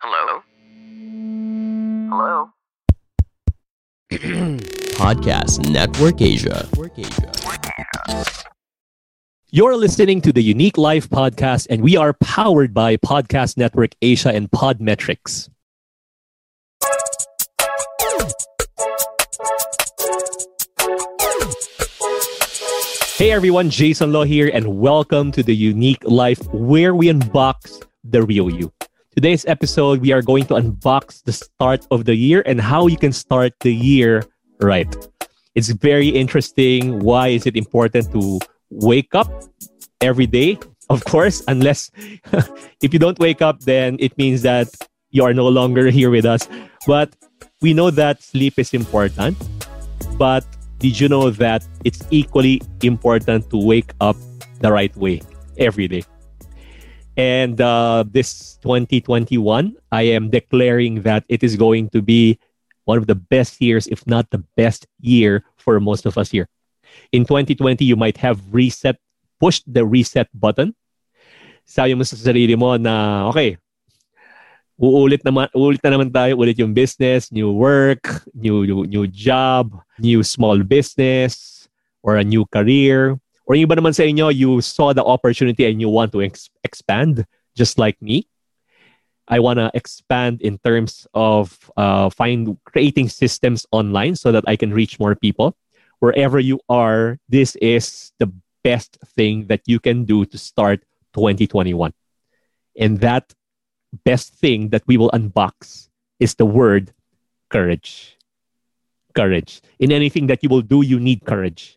Hello? Hello? Podcast Network Asia. You're listening to the Unique Life podcast, and we are powered by Podcast Network Asia and Podmetrics. Hey everyone, Jayson Lo here, and welcome to the Unique Life, where we unbox the real you. Today's episode, we are going to unbox the start of the year and how you can start the year right. It's very interesting. Why is it important to wake up every day? Of course, unless if you don't wake up, then it means that you are no longer here with us. But we know that sleep is important. But did you know that it's equally important to wake up the right way every day? And uh, this 2021, I am declaring that it is going to be one of the best years, if not the best year for most of us here. In 2020, you might have reset, pushed the reset button. Sabi mo sa sarili mo na, okay, uulit naman uulit na naman tayo ulit yung business, new work, new new, new job, new small business or a new career. Or yung iba naman sa inyo, you saw the opportunity and you want to ex- expand just like me. I want to expand in terms of uh, find creating systems online so that I can reach more people. Wherever you are, this is the best thing that you can do to start 2021. And that best thing that we will unbox is the word courage. Courage. In anything that you will do, you need courage.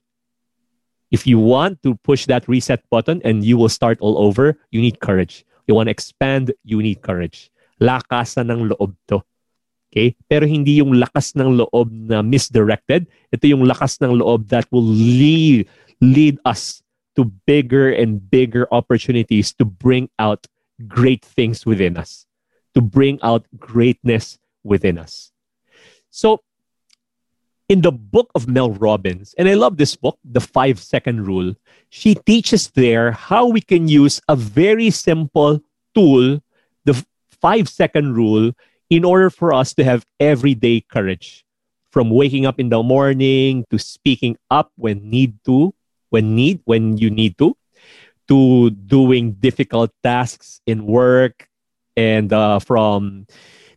If you want to push that reset button and you will start all over, you need courage. You want to expand, you need courage. Lakasan ng loob to. Okay? Pero hindi yung lakas ng loob na misdirected. Ito yung lakas ng loob that will lead, lead us to bigger and bigger opportunities to bring out great things within us, to bring out greatness within us. So, in the book of Mel Robbins, and I love this book, The Five Second Rule, she teaches there how we can use a very simple tool, the five second rule, in order for us to have everyday courage. From waking up in the morning to speaking up when need to, when need, when you need to, to doing difficult tasks in work, and uh, from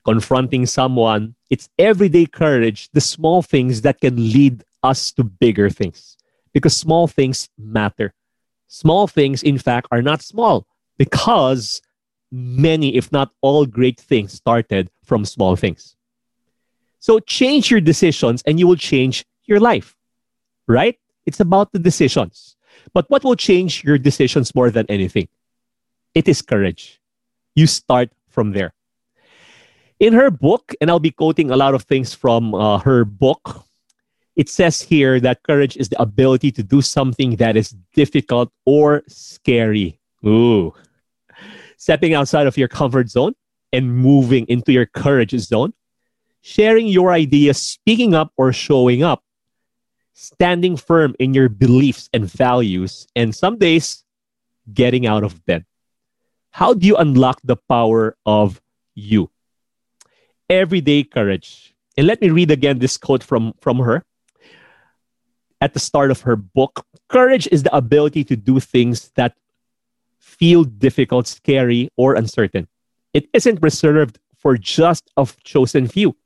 confronting someone it's everyday courage, the small things that can lead us to bigger things. Because small things matter. Small things, in fact, are not small because many, if not all, great things started from small things. So change your decisions and you will change your life, right? It's about the decisions. But what will change your decisions more than anything? It is courage. You start from there in her book, and I'll be quoting a lot of things from uh, her book, it says here that courage is the ability to do something that is difficult or scary. Ooh. Stepping outside of your comfort zone and moving into your courage zone, sharing your ideas, speaking up or showing up, standing firm in your beliefs and values, and some days getting out of bed. How do you unlock the power of you? Everyday courage. And let me read again this quote from, from her at the start of her book. Courage is the ability to do things that feel difficult, scary, or uncertain. It isn't reserved for just a chosen few.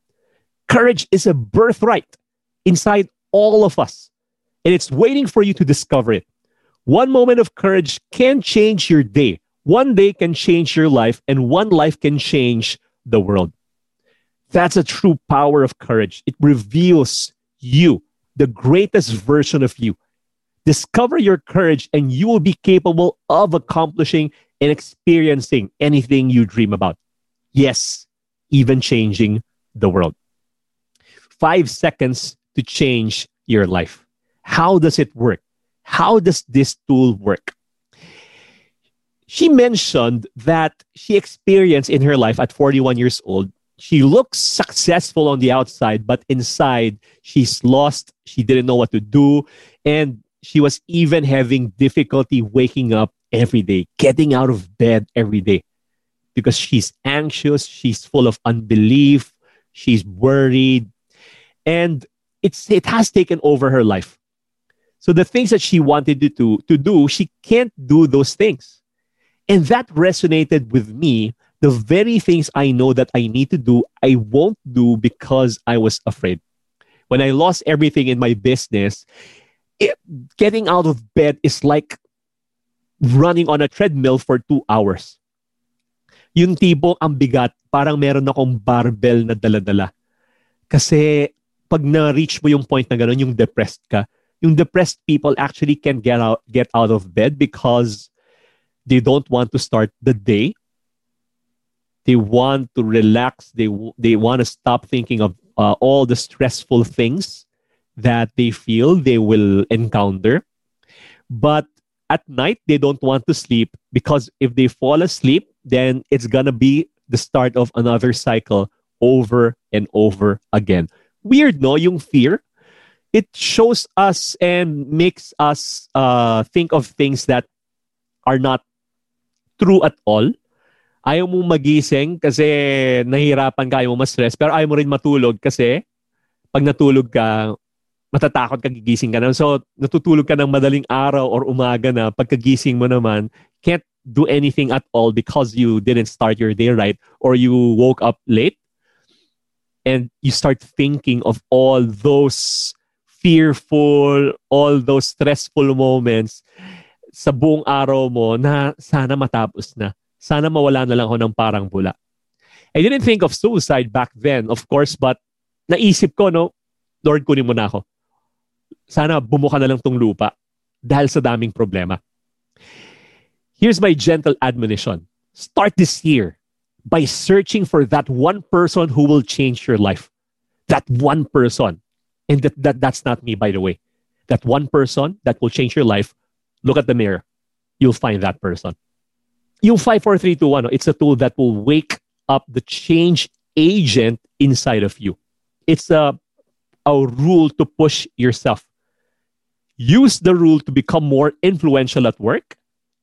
Courage is a birthright inside all of us, and it's waiting for you to discover it. One moment of courage can change your day. One day can change your life, and one life can change the world. That's a true power of courage. It reveals you, the greatest version of you, Discover your courage, and you will be capable of accomplishing and experiencing anything you dream about. Yes, even changing the world. Five seconds to change your life. How does it work? How does this tool work? She mentioned that she experienced in her life at 41 years old she looks successful on the outside, but inside she's lost. She didn't know what to do. And she was even having difficulty waking up every day, getting out of bed every day because she's anxious, she's full of unbelief, she's worried, and it's it has taken over her life. So the things that she wanted to to do, she can't do those things. And that resonated with me the very things I know that I need to do, I won't do because I was afraid. When I lost everything in my business, it, getting out of bed is like running on a treadmill for two hours. Yung tipo ang bigat, parang meron akong barbell na dala-dala. Kasi pag na-reach mo yung point na gano'n, yung depressed ka, yung depressed people actually can get out, get out of bed because they don't want to start the day they want to relax. They they want to stop thinking of uh, all the stressful things that they feel they will encounter. But at night they don't want to sleep because if they fall asleep then it's gonna be the start of another cycle over and over again. Weird no? Yung fear. It shows us and makes us uh, think of things that are not true at all ayaw mong magising kasi nahihirapan ka, ayaw mo ma-stress, pero ayaw mo rin matulog kasi pag natulog ka, matatakot ka gigising ka na. So, natutulog ka ng madaling araw or umaga na, pagkagising mo naman, can't do anything at all because you didn't start your day right or you woke up late and you start thinking of all those fearful, all those stressful moments sa buong araw mo na sana matapos na sana mawala na lang ako ng parang bula. I didn't think of suicide back then, of course, but naisip ko, no, Lord, kunin mo na ako. Sana bumuka na lang tong lupa dahil sa daming problema. Here's my gentle admonition. Start this year by searching for that one person who will change your life. That one person. And that, that that's not me, by the way. That one person that will change your life, look at the mirror. You'll find that person. Yung 54321, it's a tool that will wake up the change agent inside of you. It's a, a rule to push yourself. Use the rule to become more influential at work.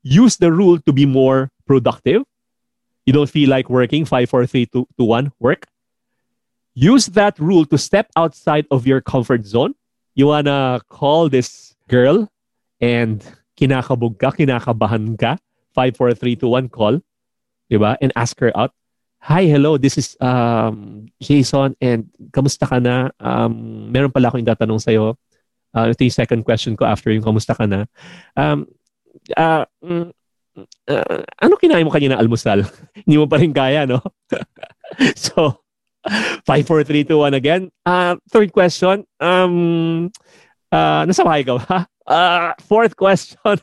Use the rule to be more productive. You don't feel like working 54321 work. Use that rule to step outside of your comfort zone. You wanna call this girl and kinakabog ka, kinakabahan ka 54321 call, di ba? And ask her out. Hi, hello, this is um, Jason and kamusta ka na? Um, meron pala akong tatanong sa'yo. Uh, ito yung second question ko after yung kamusta ka na. Um, uh, uh, ano kinain mo kanina almusal? Hindi mo pa rin kaya, no? so, 54321 again. Uh, third question. Um, uh, nasa bahay ka ba? Uh, fourth question.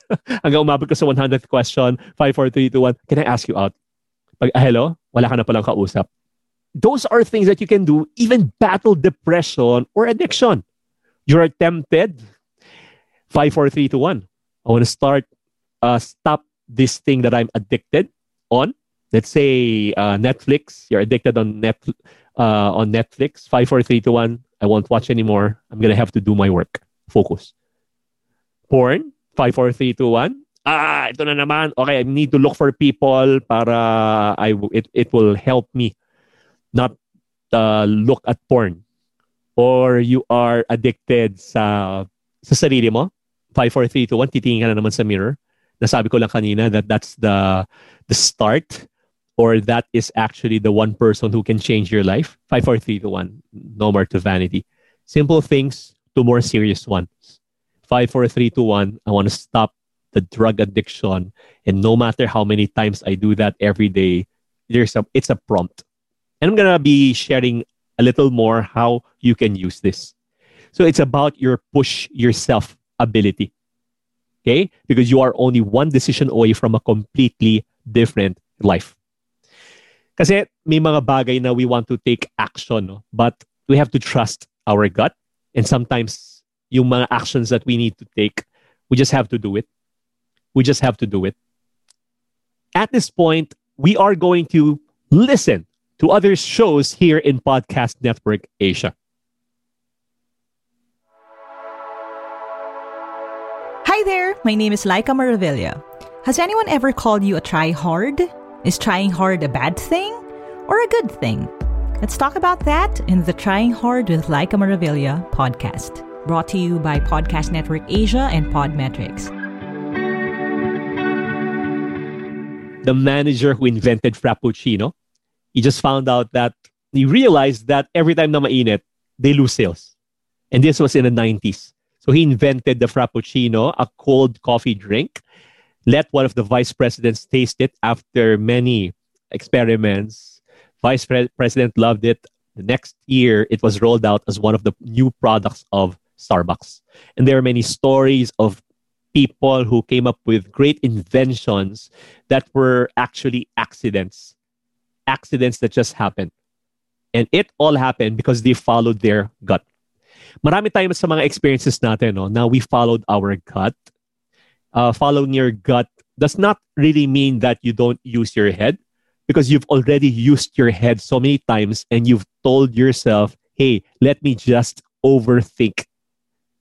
Hanggang umabot ko sa 100th question. 5, 4, 3, 2, 1. Can I ask you out? Pag, ah, hello? Wala ka na palang kausap. Those are things that you can do, even battle depression or addiction. You're tempted. 5, 4, 3, 2, 1. I want to start, uh, stop this thing that I'm addicted on. Let's say uh, Netflix. You're addicted on net, uh, on Netflix. 5, 4, 3, 2, 1. I won't watch anymore. I'm to have to do my work. Focus porn, 5, 4, 3, 2, 1. Ah, ito na naman. Okay, I need to look for people para I it, it will help me not uh, look at porn. Or you are addicted sa sa sarili mo. 5, 4, 3, 2, 1. Titingin ka na naman sa mirror. Nasabi ko lang kanina that that's the the start or that is actually the one person who can change your life. 5, 4, 3, 2, 1. No more to vanity. Simple things to more serious ones five, four, three, two, one. I want to stop the drug addiction. And no matter how many times I do that every day, there's a it's a prompt. And I'm gonna be sharing a little more how you can use this. So it's about your push yourself ability. Okay? Because you are only one decision away from a completely different life. Kasi may mga bagay na we want to take action, no? but we have to trust our gut. And sometimes yung mga actions that we need to take, we just have to do it. We just have to do it. At this point, we are going to listen to other shows here in Podcast Network Asia. Hi there, my name is Laika Maravilla. Has anyone ever called you a try hard? Is trying hard a bad thing or a good thing? Let's talk about that in the Trying Hard with Laika Maravilla podcast, brought to you by Podcast Network Asia and Podmetrics. The manager who invented Frappuccino, he just found out that he realized that every time na mainit, they lose sales. And this was in the 90s. So he invented the Frappuccino, a cold coffee drink. Let one of the vice presidents taste it after many experiments. Vice pre- president loved it. The next year, it was rolled out as one of the new products of Starbucks. And there are many stories of people who came up with great inventions that were actually accidents, accidents that just happened. And it all happened because they followed their gut. Marami tayo sa mga experiences natin, no? Now we followed our gut. Uh, following your gut does not really mean that you don't use your head because you've already used your head so many times and you've told yourself, hey, let me just overthink.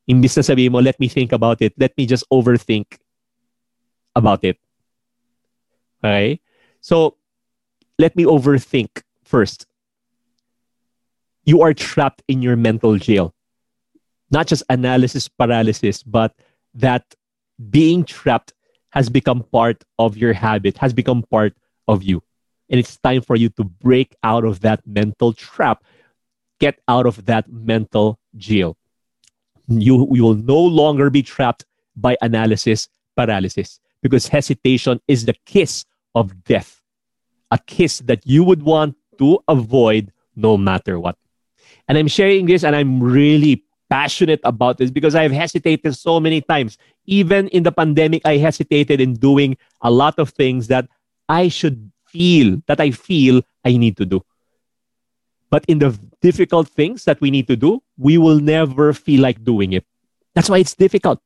Imbis na sabihin mo, let me think about it, let me just overthink about it. Okay? So, let me overthink first. You are trapped in your mental jail. Not just analysis paralysis, but that being trapped has become part of your habit, has become part of you. And it's time for you to break out of that mental trap, get out of that mental jail. You, you will no longer be trapped by analysis paralysis because hesitation is the kiss of death, a kiss that you would want to avoid no matter what. And I'm sharing this and I'm really passionate about this because I've hesitated so many times. Even in the pandemic, I hesitated in doing a lot of things that I should feel, that I feel I need to do. But in the difficult things that we need to do, we will never feel like doing it. That's why it's difficult.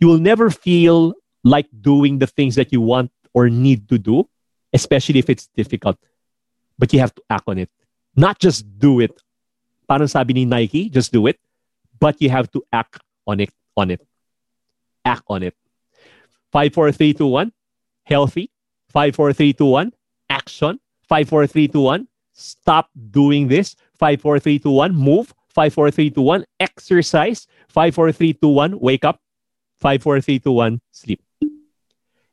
You will never feel like doing the things that you want or need to do, especially if it's difficult. But you have to act on it. Not just do it. Parang sabi ni Nike, just do it but you have to act on it on it act on it Five, four, three, two, one. healthy Five, four, three, two, one. action Five, four, three, two, one. Stop doing this Five, four, three, two, one. move Five, four, three, two, one. exercise Five, four, three, two, one. wake up Five, four, three, two, one. sleep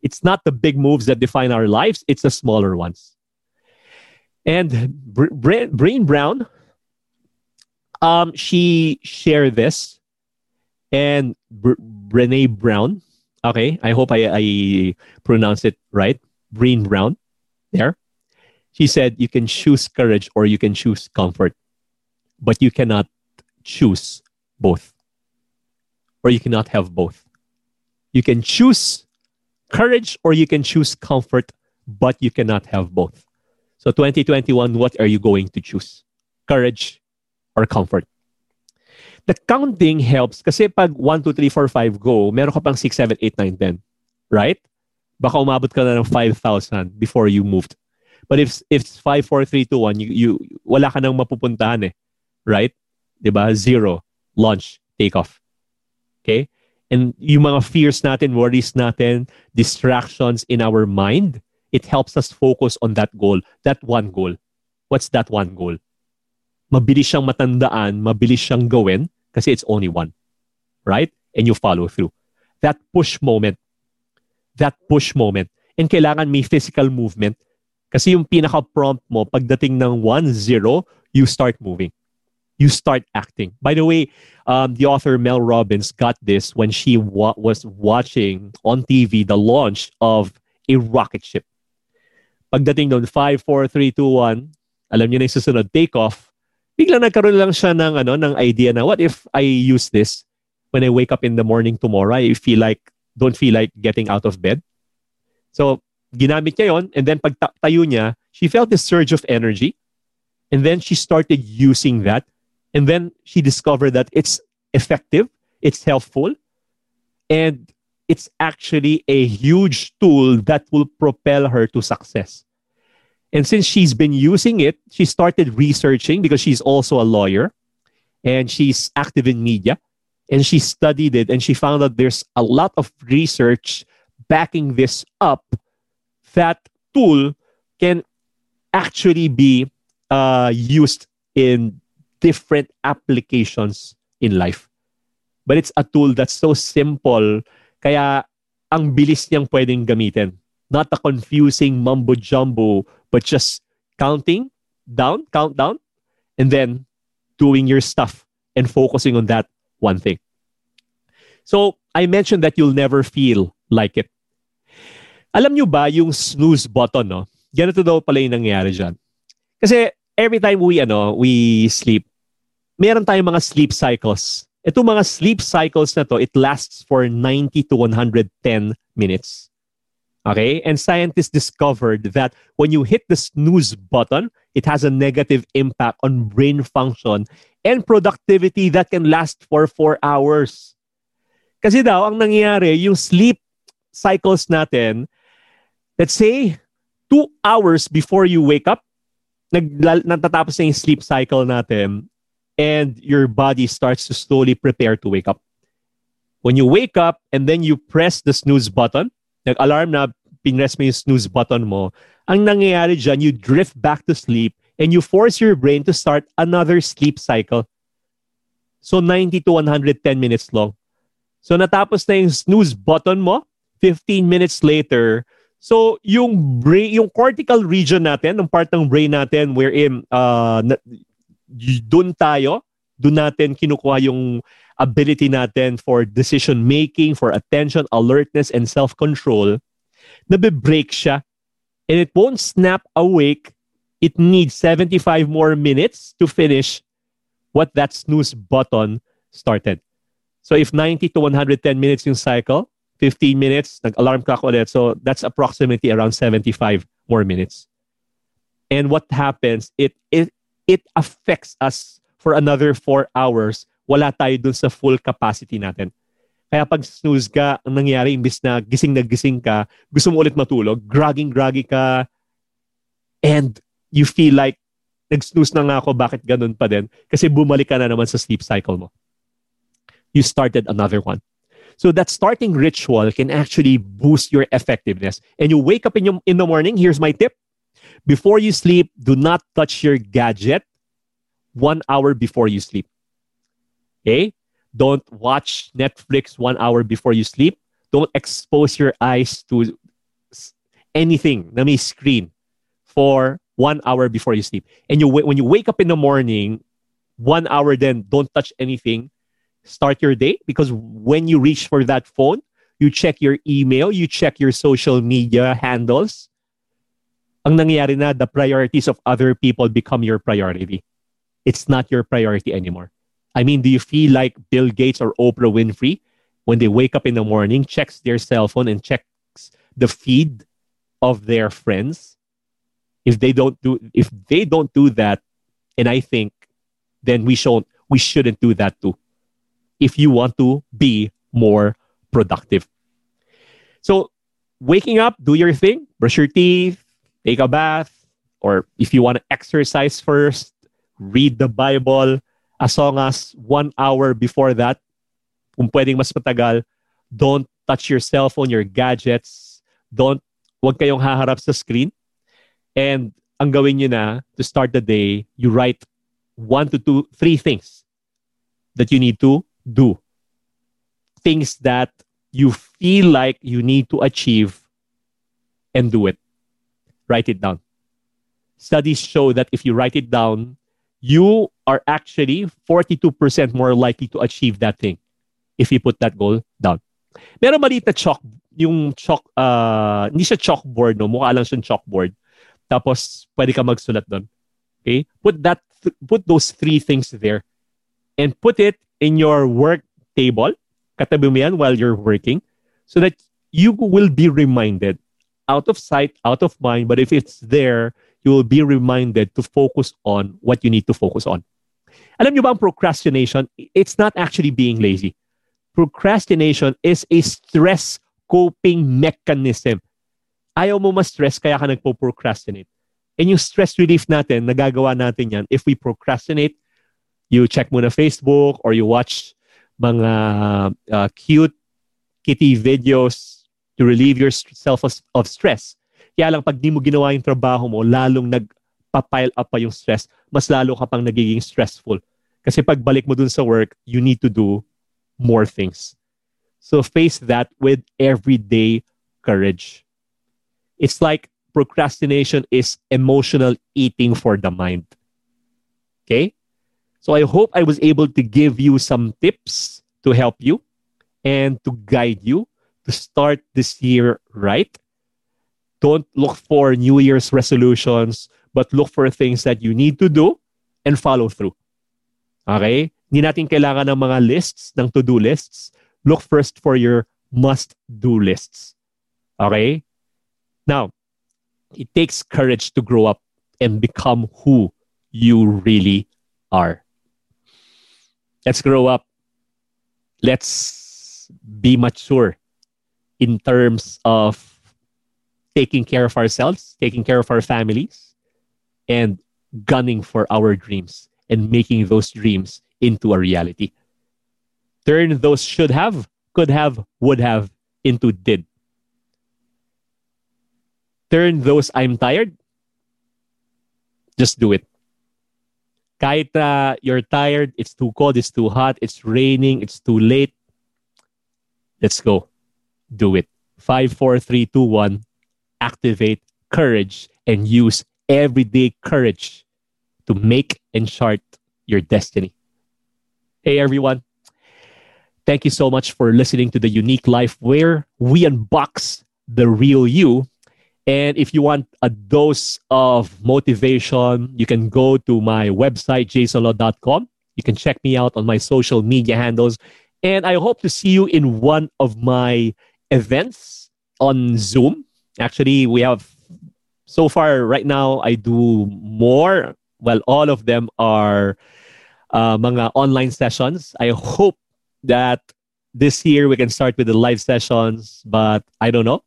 it's not the big moves that define our lives it's the smaller ones and Brené Brown um, she shared this, and Br- Brene Brown. Okay, I hope I, I pronounce it right. Brené Brown. There, she said you can choose courage or you can choose comfort, but you cannot choose both, or you cannot have both. You can choose courage or you can choose comfort, but you cannot have both. So 2021, what are you going to choose? Courage or comfort. The counting helps kasi pag 1, 2, 3, 4, 5 go, meron ka pang 6, 7, 8, 9, 10. Right? Baka umabot ka na ng 5,000 before you moved. But if, if it's 5, 4, 3, 2, 1, you, you, wala ka nang mapupuntahan eh. Right? Diba? Zero. Launch. Take off. Okay? And yung mga fears natin, worries natin, distractions in our mind, it helps us focus on that goal, that one goal. What's that one goal? mabilis siyang matandaan, mabilis siyang gawin kasi it's only one. Right? And you follow through. That push moment. That push moment. And kailangan may physical movement kasi yung pinaka-prompt mo, pagdating ng 1-0, you start moving. You start acting. By the way, um, the author Mel Robbins got this when she wa- was watching on TV the launch of a rocket ship. Pagdating doon, 5, 4, 3, 2, 1, alam niyo na yung susunod, take off, biglang nagkaroon lang siya ng ano ng idea na what if I use this when I wake up in the morning tomorrow I feel like don't feel like getting out of bed. So, ginamit niya yon and then pag tayo niya, she felt this surge of energy and then she started using that and then she discovered that it's effective, it's helpful, and it's actually a huge tool that will propel her to success. And since she's been using it, she started researching because she's also a lawyer and she's active in media. And she studied it and she found that there's a lot of research backing this up that tool can actually be uh, used in different applications in life. But it's a tool that's so simple, kaya ang bilis niyang pwedeng gamitin. Not a confusing mumbo jumbo, but just counting down, count down, and then doing your stuff and focusing on that one thing. So, I mentioned that you'll never feel like it. Alam nyo ba yung snooze button, no? Ganito daw pala yung nangyayari dyan. Kasi every time we, ano, we sleep, meron tayong mga sleep cycles. Ito mga sleep cycles na to, it lasts for 90 to 110 minutes. Okay? And scientists discovered that when you hit the snooze button, it has a negative impact on brain function and productivity that can last for 4 hours. Kasi daw, ang nangyayari, yung sleep cycles natin, let's say, 2 hours before you wake up, nag, natatapos na yung sleep cycle natin, and your body starts to slowly prepare to wake up. When you wake up and then you press the snooze button, nag-alarm na pinress mo yung snooze button mo, ang nangyayari dyan, you drift back to sleep and you force your brain to start another sleep cycle. So 90 to 110 minutes long. So natapos na yung snooze button mo, 15 minutes later, so yung brain, yung cortical region natin, ng part ng brain natin wherein uh, doon tayo, doon natin kinukuha yung ability natin for decision making, for attention, alertness, and self-control, nabe-break siya. And it won't snap awake. It needs 75 more minutes to finish what that snooze button started. So if 90 to 110 minutes yung cycle, 15 minutes, nag-alarm clock ulit. So that's approximately around 75 more minutes. And what happens, it, it it affects us for another four hours. Wala tayo dun sa full capacity natin. Kaya pag snooze ka, ang nangyayari, imbis na gising na gising ka, gusto mo ulit matulog, groggy-groggy ka, and you feel like, nag-snooze na nga ako, bakit ganun pa din? Kasi bumalik ka na naman sa sleep cycle mo. You started another one. So that starting ritual can actually boost your effectiveness. And you wake up in, your, in the morning, here's my tip. Before you sleep, do not touch your gadget one hour before you sleep. Okay? Don't watch Netflix one hour before you sleep. Don't expose your eyes to anything na may screen for one hour before you sleep. And you when you wake up in the morning, one hour then don't touch anything. Start your day because when you reach for that phone, you check your email, you check your social media handles, ang nangyayari na, the priorities of other people become your priority. It's not your priority anymore. I mean, do you feel like Bill Gates or Oprah Winfrey, when they wake up in the morning, checks their cell phone and checks the feed of their friends? If they don't do, if they don't do that, and I think, then we should we shouldn't do that too. If you want to be more productive. So, waking up, do your thing, brush your teeth, take a bath, or if you want to exercise first, read the Bible. As long as one hour before that, kung pwedeng mas matagal, don't touch your cell phone, your gadgets. Don't, wag kayong haharap sa screen. And ang gawin nyo na to start the day, you write one to two, three things that you need to do. Things that you feel like you need to achieve and do it write it down. Studies show that if you write it down, you are actually 42% more likely to achieve that thing if you put that goal down. Meron maliit na chalk, yung chalk, uh, hindi siya chalkboard, no? mukha lang siyang chalkboard. Tapos, pwede ka magsulat doon. Okay? Put that, put those three things there and put it in your work table. Katabi mo yan while you're working. so that you will be reminded out of sight, out of mind. But if it's there, you will be reminded to focus on what you need to focus on. Alam niyo ba ang procrastination? It's not actually being lazy. Procrastination is a stress coping mechanism. Ayaw mo ma-stress kaya ka nagpo-procrastinate. And yung stress relief natin, nagagawa natin yan if we procrastinate, you check muna Facebook or you watch mga uh, cute kitty videos to relieve yourself of, stress. Kaya lang pag di mo ginawa yung trabaho mo, lalong nagpa-pile up pa yung stress, mas lalo ka pang nagiging stressful. Kasi pag balik mo dun sa work, you need to do more things. So face that with everyday courage. It's like procrastination is emotional eating for the mind. Okay? So I hope I was able to give you some tips to help you and to guide you to start this year right. Don't look for New Year's resolutions, but look for things that you need to do and follow through. Okay? Hindi natin kailangan ng mga lists, ng to-do lists. Look first for your must-do lists. Okay? Now, it takes courage to grow up and become who you really are. Let's grow up. Let's be mature in terms of taking care of ourselves, taking care of our families, and gunning for our dreams and making those dreams into a reality. Turn those should have, could have, would have into did. Turn those I'm tired, just do it. Kahit uh, you're tired, it's too cold, it's too hot, it's raining, it's too late. Let's go. Do it. Five, four, three, two, one. Activate courage and use everyday courage to make and chart your destiny. Hey, everyone. Thank you so much for listening to the Unique Life where we unbox the real you. And if you want a dose of motivation, you can go to my website, jaysonlo.com. You can check me out on my social media handles. And I hope to see you in one of my events on Zoom. Actually, we have so far right now, I do more. Well, all of them are uh, mga online sessions. I hope that this year we can start with the live sessions, but I don't know.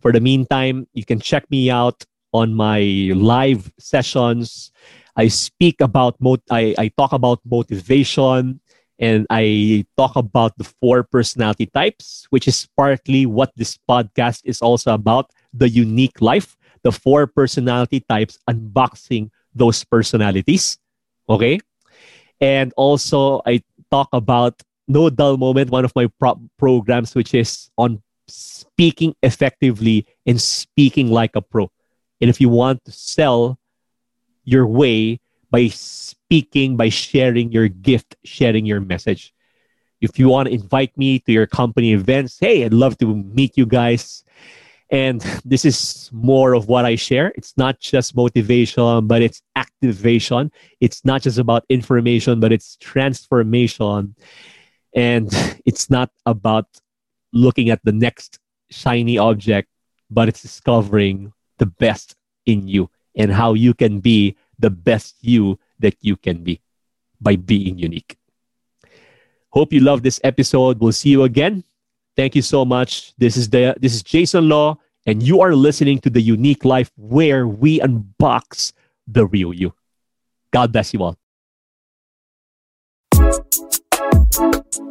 For the meantime, you can check me out on my live sessions. I speak about mot- I, I talk about motivation and I talk about the four personality types, which is partly what this podcast is also about the unique life, the four personality types, unboxing those personalities. Okay. And also, I talk about No Dull Moment, one of my pro- programs, which is on speaking effectively and speaking like a pro. And if you want to sell your way by speaking, by sharing your gift, sharing your message. If you want to invite me to your company events, hey, I'd love to meet you guys. And this is more of what I share. It's not just motivation, but it's activation. It's not just about information, but it's transformation. And it's not about looking at the next shiny object, but it's discovering the best in you and how you can be the best you that you can be by being unique. Hope you love this episode. We'll see you again Thank you so much. This is the this is Jayson Lo, and you are listening to the Unique Life where we unbox the real you. God bless you all.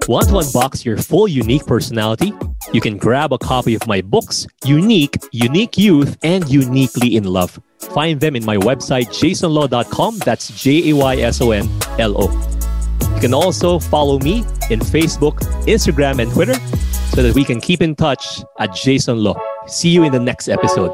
Want to unbox your full unique personality? You can grab a copy of my books, Unique, Unique Youth, and Uniquely in Love. Find them in my website, jaysonlo.com. That's J A Y S O N L O. You can also follow me in Facebook, Instagram, and Twitter so that we can keep in touch at Jayson Lo. See you in the next episode.